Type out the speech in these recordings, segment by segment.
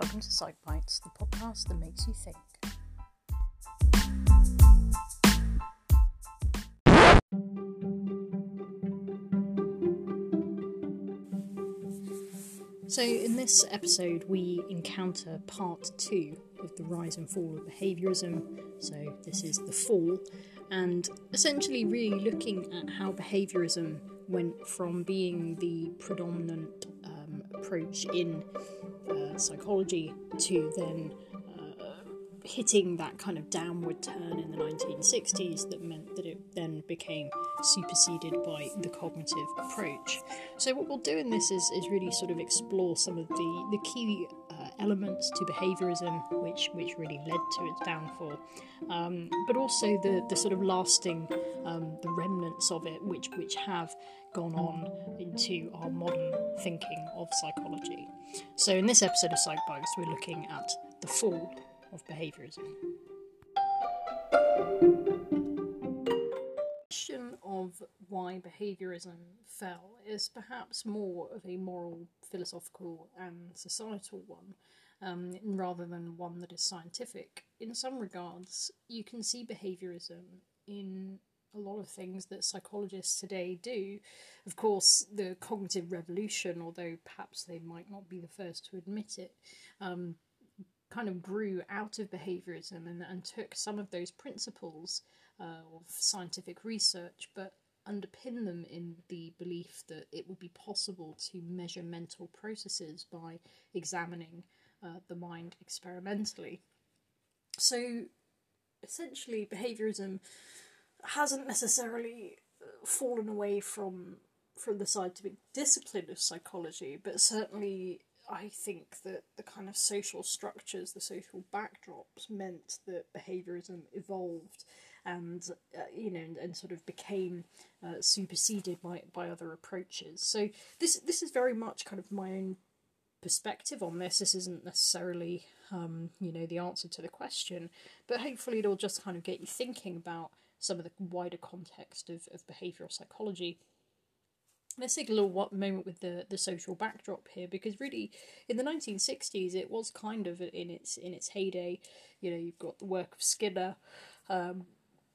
Welcome to Psych Bites, the podcast that makes you think. So, in this episode, we encounter part two of the rise and fall of behaviorism. So, this is the fall, and essentially, really looking at how behaviorism went from being the predominant um, approach in psychology to then uh, hitting that kind of downward turn in the 1960s that meant that it then became superseded by the cognitive approach. So, what we'll do in this is, is really sort of explore some of the, the key elements to behaviorism which, which really led to its downfall, um, but also the, the sort of lasting, um, the remnants of it which, which have gone on into our modern thinking of psychology. So, in this episode of Psych Bites, we're looking at the fall of behaviorism. Why behaviorism fell is perhaps more of a moral, philosophical, and societal one, um, rather than one that is scientific. In some regards, you can see behaviorism in a lot of things that psychologists today do. Of course, the cognitive revolution, although perhaps they might not be the first to admit it, um, kind of grew out of behaviorism and, and took some of those principles uh, of scientific research, but underpin them in the belief that it would be possible to measure mental processes by examining uh, the mind experimentally. So, essentially, behaviorism hasn't necessarily uh, fallen away from from the scientific discipline of psychology, but certainly I think that the kind of social structures, the social backdrops meant that behaviorism evolved and uh, you know and, and, sort of became uh, superseded by by other approaches. So this this is very much kind of my own perspective on this. This isn't necessarily um, you know the answer to the question, but hopefully it'll just kind of get you thinking about some of the wider context of, of behavioural psychology. Let's take a little moment with the, the social backdrop here, because really, in the nineteen sixties, it was kind of in its in its heyday. You know, you've got the work of Skinner, um,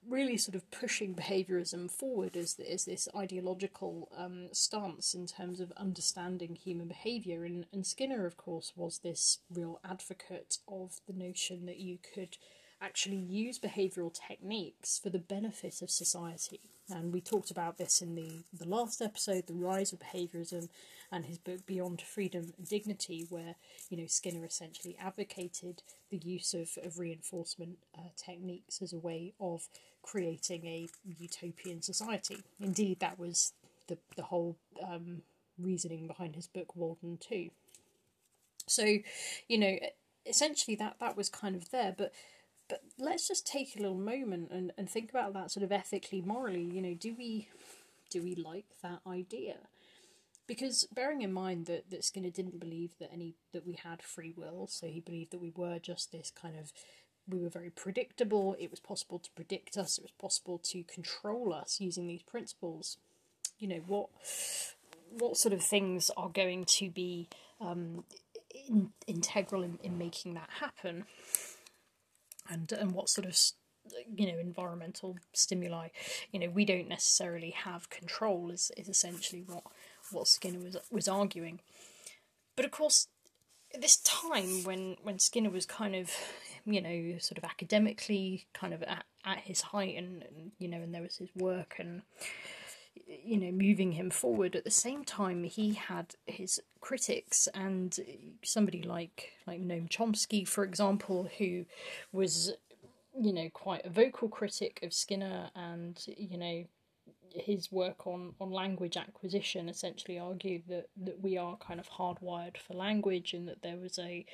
really sort of pushing behaviorism forward as, as this ideological um, stance in terms of understanding human behavior. And, and Skinner, of course, was this real advocate of the notion that you could actually use behavioral techniques for the benefit of society. And we talked about this in the, the last episode, The Rise of Behaviorism, and his book Beyond Freedom and Dignity, where you know Skinner essentially advocated the use of, of reinforcement uh, techniques as a way of creating a utopian society. Indeed, that was the, the whole um, reasoning behind his book Walden 2. So, you know, essentially that, that was kind of there, but but let's just take a little moment and, and think about that sort of ethically, morally. You know, do we do we like that idea? Because bearing in mind that, that Skinner didn't believe that any that we had free will, so he believed that we were just this kind of we were very predictable, it was possible to predict us, it was possible to control us using these principles. You know, what what sort of things are going to be um, in, integral in, in making that happen? and and what sort of you know environmental stimuli you know we don't necessarily have control is, is essentially what what Skinner was was arguing but of course this time when when Skinner was kind of you know sort of academically kind of at, at his height and, and you know and there was his work and you know moving him forward. At the same time he had his critics and somebody like like Noam Chomsky for example who was you know quite a vocal critic of Skinner and you know his work on, on language acquisition essentially argued that, that we are kind of hardwired for language and that there was a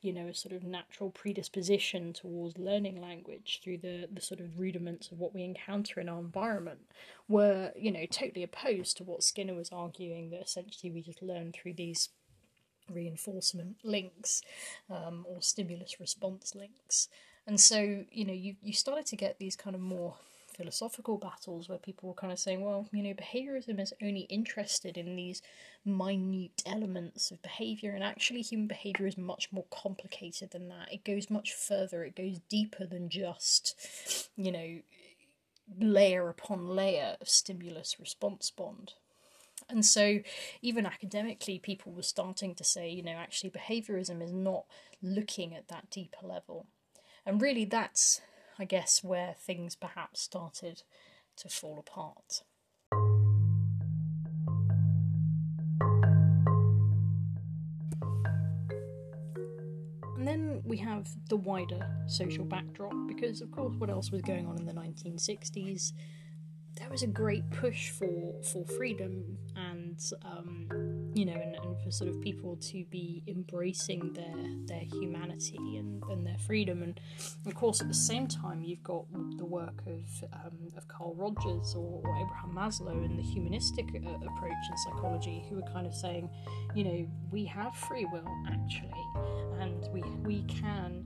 you know a sort of natural predisposition towards learning language through the, the sort of rudiments of what we encounter in our environment were you know totally opposed to what Skinner was arguing that essentially we just learn through these reinforcement links um, or stimulus response links. And so you know you, you started to get these kind of more philosophical battles where people were kind of saying, well, you know, behaviorism is only interested in these minute elements of behavior, and actually, human behavior is much more complicated than that. It goes much further, it goes deeper than just, you know, layer upon layer of stimulus response bond. And so, even academically, people were starting to say, you know, actually, behaviorism is not looking at that deeper level. And really, that's, I guess, where things perhaps started to fall apart. And then we have the wider social backdrop, because, of course, what else was going on in the 1960s? there was a great push for for freedom and um, you know and, and, for sort of people to be embracing their their humanity and, and their freedom. And of course at the same time you've got the work of um, of Carl Rogers or, or, Abraham Maslow and the humanistic uh, approach in psychology who are kind of saying you know we have free will actually and we we can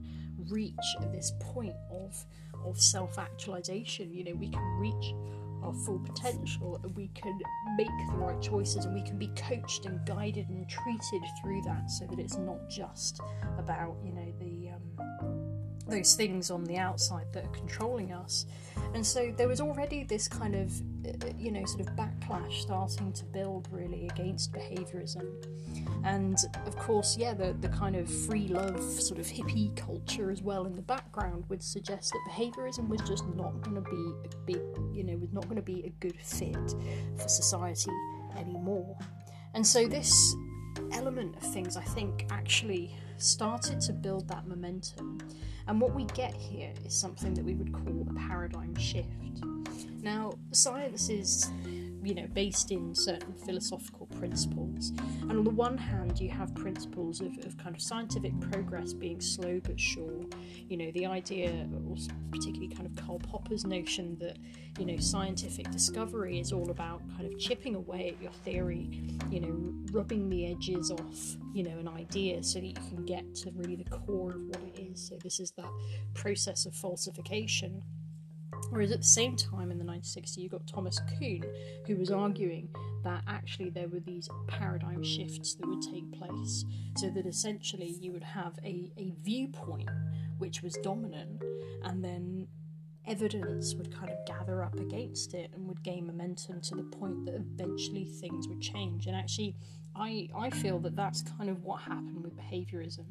reach this point of of self actualization you know we can reach our full potential and we can make the right choices and we can be coached and guided and treated through that so that it's not just about you know the um, those things on the outside that are controlling us. And so there was already this kind of uh, you know sort of backlash starting to build really against behaviorism. And of course yeah the, the kind of free love sort of hippie culture as well in the background would suggest that behaviorism was just not going to be a big you know was not going to be a good fit for society anymore. And so this element of things i think actually started to build that momentum. And what we get here is something that we would call a paradigm shift. Now science is you know, based in certain philosophical principles. And on the one hand, you have principles of, of kind of scientific progress being slow but sure. You know, the idea, particularly kind of Karl Popper's notion that, you know, scientific discovery is all about kind of chipping away at your theory, you know, rubbing the edges off, you know, an idea so that you can get to really the core of what it is. So this is that process of falsification. Whereas at the same time in the 1960s, you got Thomas Kuhn, who was arguing that actually there were these paradigm shifts that would take place, so that essentially you would have a, a viewpoint which was dominant, and then evidence would kind of gather up against it and would gain momentum to the point that eventually things would change. And actually, I, I feel that that's kind of what happened with behaviorism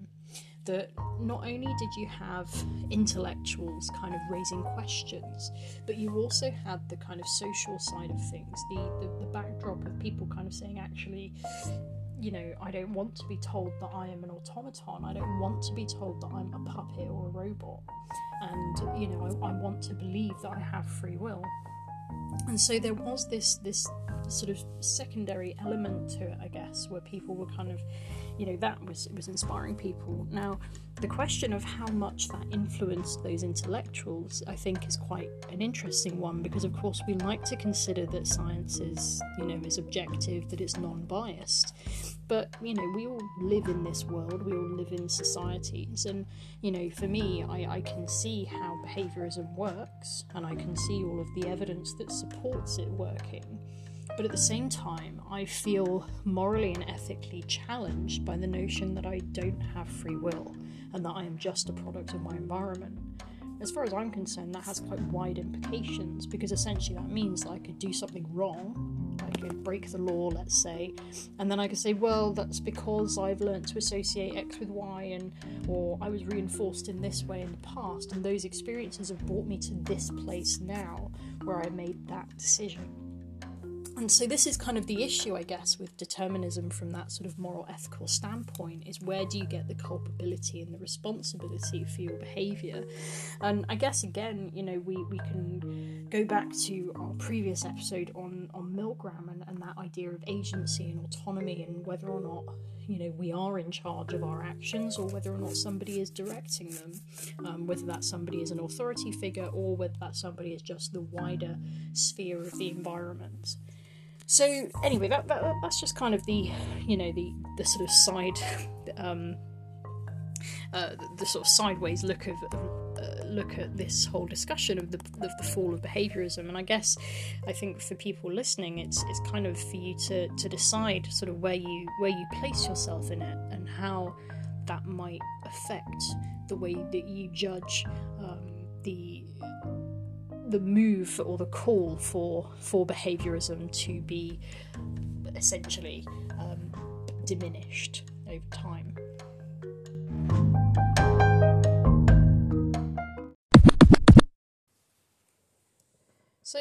that not only did you have intellectuals kind of raising questions, but you also had the kind of social side of things, the, the, the backdrop of people kind of saying, actually, you know, I don't want to be told that I am an automaton. I don't want to be told that I'm a puppet or a robot. And, you know, I, I want to believe that I have free will. And so there was this this sort of secondary element to it, I guess, where people were kind of you know that was was inspiring people. Now, the question of how much that influenced those intellectuals, I think, is quite an interesting one because, of course, we like to consider that science is you know is objective, that it's non-biased. But you know, we all live in this world. We all live in societies, and you know, for me, I, I can see how behaviorism works, and I can see all of the evidence that supports it working. But at the same time, I feel morally and ethically challenged by the notion that I don't have free will and that I am just a product of my environment. As far as I'm concerned, that has quite wide implications because essentially that means that I could do something wrong, I could break the law, let's say, and then I could say, well, that's because I've learned to associate X with Y, and or I was reinforced in this way in the past, and those experiences have brought me to this place now where I made that decision. And so this is kind of the issue, I guess, with determinism from that sort of moral ethical standpoint is where do you get the culpability and the responsibility for your behaviour? And I guess again, you know, we, we can go back to our previous episode on, on Milgram and, and that idea of agency and autonomy and whether or not, you know, we are in charge of our actions or whether or not somebody is directing them, um, whether that somebody is an authority figure or whether that somebody is just the wider sphere of the environment. So anyway, that, that that's just kind of the you know the the sort of side um, uh, the, the, sort of sideways look of, uh, look at this whole discussion of the, of the fall of behaviorism. And I guess I think for people listening, it's it's kind of for you to, to decide sort of where you where you place yourself in it and how that might affect the way that you judge um, the the move or the call for for behaviorism to be essentially um, diminished over time. So,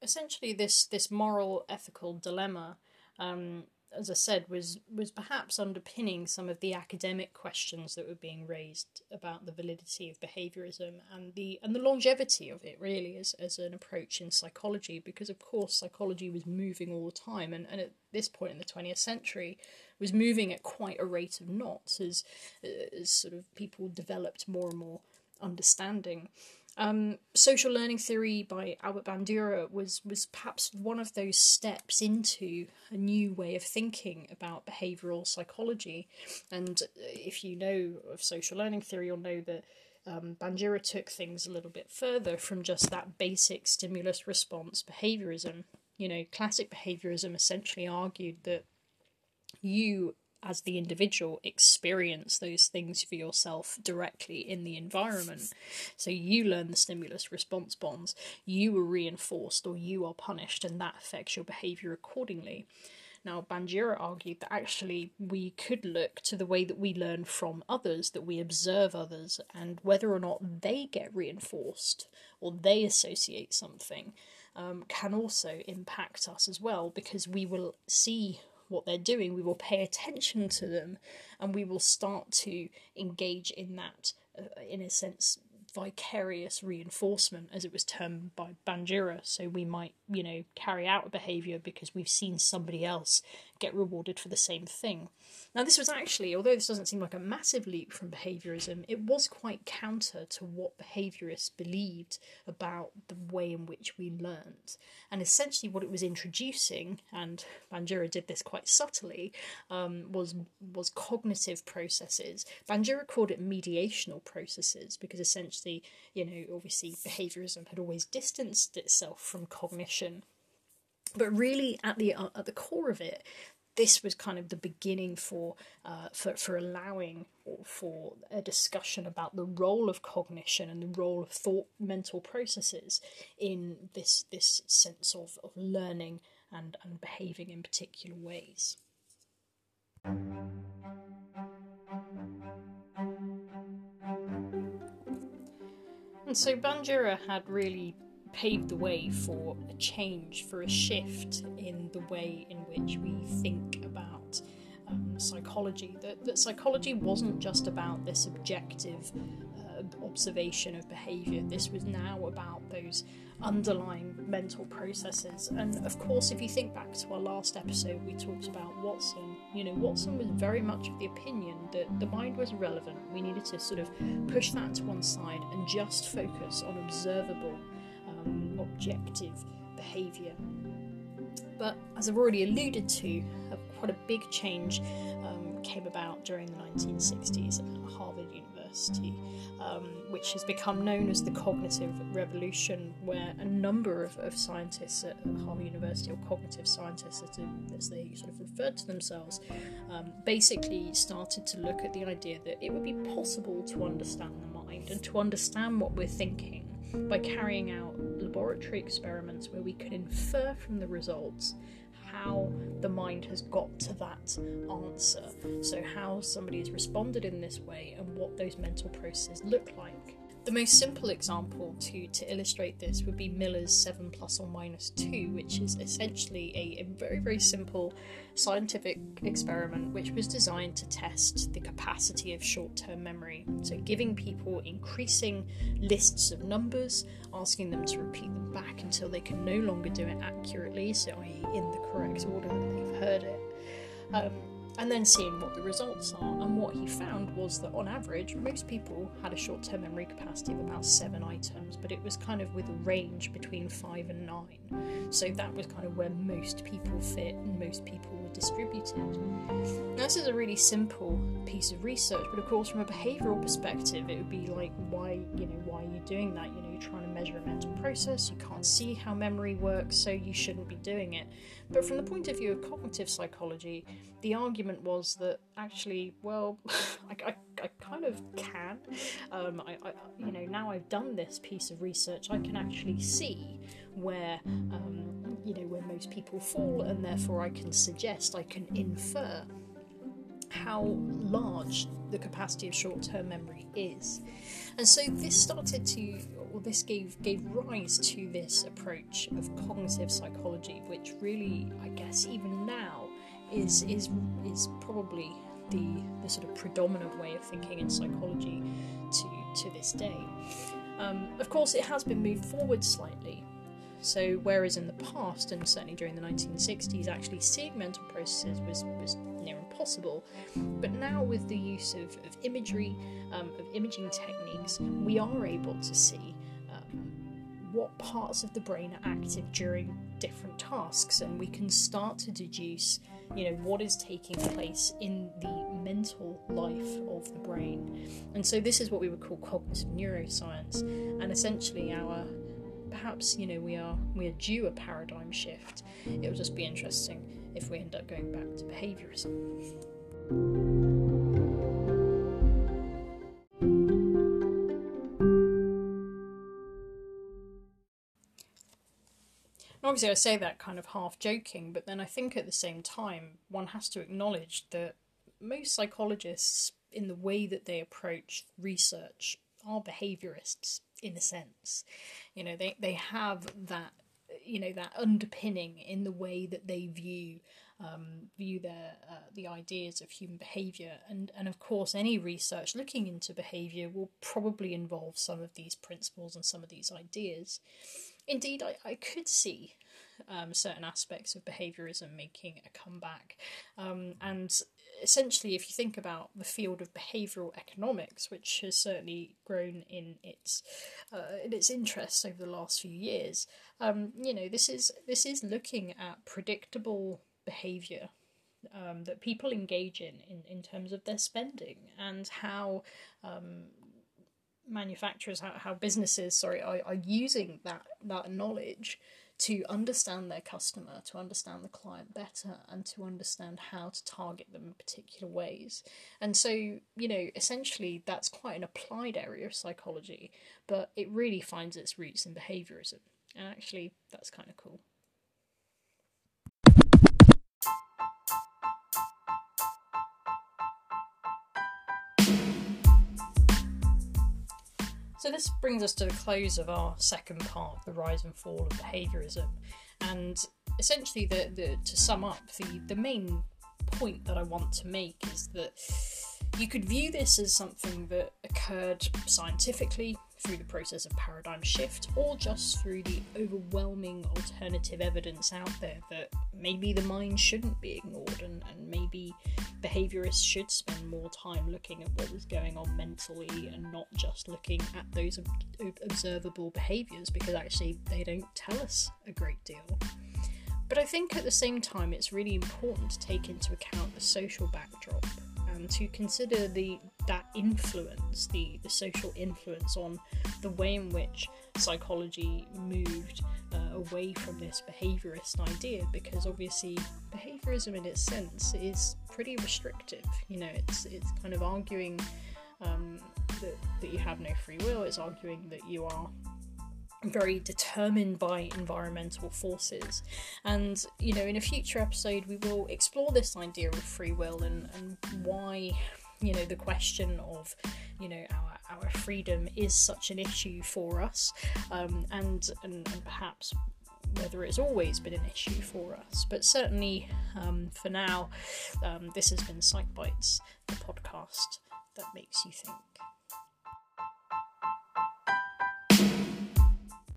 essentially, this this moral ethical dilemma um, as I said, was was perhaps underpinning some of the academic questions that were being raised about the validity of behaviorism and the and the longevity of it really as, as an approach in psychology because of course psychology was moving all the time and, and at this point in the 20th century was moving at quite a rate of knots as as sort of people developed more and more understanding um, social learning theory by Albert Bandura was was perhaps one of those steps into a new way of thinking about behavioural psychology. And if you know of social learning theory, you'll know that um, Bandura took things a little bit further from just that basic stimulus response behaviourism. You know, classic behaviourism essentially argued that you as the individual experience those things for yourself directly in the environment. So you learn the stimulus response bonds, you are reinforced or you are punished, and that affects your behavior accordingly. Now, Bandura argued that actually we could look to the way that we learn from others, that we observe others, and whether or not they get reinforced or they associate something um, can also impact us as well because we will see what they're doing, we will pay attention to them, and we will start to engage in that, uh, in a sense, vicarious reinforcement, as it was termed by Bandura. So we might, you know, carry out a behaviour because we've seen somebody else get rewarded for the same thing. Now, this was actually, although this doesn't seem like a massive leap from behaviourism, it was quite counter to what behaviourists believed about the way in which we learned. And essentially, what it was introducing, and Bandura did this quite subtly, um, was was cognitive processes. Bandura called it mediational processes because essentially, you know, obviously behaviourism had always distanced itself from cognition but really at the uh, at the core of it this was kind of the beginning for uh, for for allowing or for a discussion about the role of cognition and the role of thought mental processes in this this sense of, of learning and, and behaving in particular ways. And so Bandura had really paved the way for a change, for a shift in the way in which we think about um, psychology. That, that psychology wasn't just about this objective uh, observation of behaviour, this was now about those underlying mental processes. And of course, if you think back to our last episode, we talked about Watson. You know, Watson was very much of the opinion that the mind was irrelevant. We needed to sort of push that to one side and just focus on observable um, objective behaviour. But as I've already alluded to, quite a big change um, came about during the 1960s at Harvard University, um, which has become known as the cognitive revolution, where a number of, of scientists at Harvard University, or cognitive scientists as they sort of referred to themselves, um, basically started to look at the idea that it would be possible to understand the mind and to understand what we're thinking by carrying out laboratory experiments where we can infer from the results how the mind has got to that answer. So, how somebody has responded in this way and what those mental processes look like. The most simple example to, to illustrate this would be Miller's 7 plus or minus 2, which is essentially a, a very, very simple scientific experiment which was designed to test the capacity of short term memory. So, giving people increasing lists of numbers, asking them to repeat them back until they can no longer do it accurately, so, i.e., in the correct order that they've heard it. Um, and then seeing what the results are. And what he found was that on average, most people had a short term memory capacity of about seven items, but it was kind of with a range between five and nine. So that was kind of where most people fit and most people were distributed. Now, this is a really simple piece of research, but of course, from a behavioural perspective, it would be like, why, you know, why are you doing that? You know, you're trying to measure a mental process, you can't see how memory works, so you shouldn't be doing it. But from the point of view of cognitive psychology, the argument was that actually, well, I, I, I kind of can. Um, I, I, you know, now I've done this piece of research, I can actually see where, um, you know, where most people fall, and therefore I can suggest, I can infer how large the capacity of short-term memory is. And so this started to well, this gave gave rise to this approach of cognitive psychology, which really, I guess, even now is is is probably the the sort of predominant way of thinking in psychology to to this day. Um, of course, it has been moved forward slightly. So, whereas in the past, and certainly during the 1960s, actually seeing mental processes was, was near impossible, but now with the use of, of imagery, um, of imaging techniques, we are able to see what parts of the brain are active during different tasks and we can start to deduce you know what is taking place in the mental life of the brain. And so this is what we would call cognitive neuroscience and essentially our perhaps you know we are we are due a paradigm shift. It'll just be interesting if we end up going back to behaviorism. Obviously, I say that kind of half joking, but then I think at the same time, one has to acknowledge that most psychologists, in the way that they approach research, are behaviorists in a sense. You know, they, they have that, you know, that underpinning in the way that they view. Um, view their uh, the ideas of human behavior and and of course any research looking into behavior will probably involve some of these principles and some of these ideas indeed I, I could see um, certain aspects of behaviorism making a comeback. Um, and essentially, if you think about the field of behavioral economics, which has certainly grown in its uh, in its interest over the last few years, um, you know this is this is looking at predictable behavior um, that people engage in, in in terms of their spending and how um, manufacturers how, how businesses sorry are, are using that that knowledge to understand their customer, to understand the client better, and to understand how to target them in particular ways. And so, you know, essentially that's quite an applied area of psychology, but it really finds its roots in behaviorism. And actually, that's kind of cool. So this brings us to the close of our second part, the rise and fall of behaviourism, and essentially, the, the to sum up, the the main point that I want to make is that you could view this as something that occurred scientifically through the process of paradigm shift or just through the overwhelming alternative evidence out there that maybe the mind shouldn't be ignored and, and maybe behaviorists should spend more time looking at what was going on mentally and not just looking at those ob- observable behaviors because actually they don't tell us a great deal. But I think at the same time it's really important to take into account the social backdrop and to consider the that influence, the, the social influence on the way in which psychology moved uh, away from this behaviorist idea because obviously behaviorism in its sense is pretty restrictive. You know it's it's kind of arguing um, that, that you have no free will it's arguing that you are very determined by environmental forces. And, you know, in a future episode, we will explore this idea of free will and, and why, you know, the question of, you know, our, our freedom is such an issue for us, um, and, and, and perhaps whether it's always been an issue for us. But certainly, um, for now, um, this has been Psych Bites, the podcast that makes you think.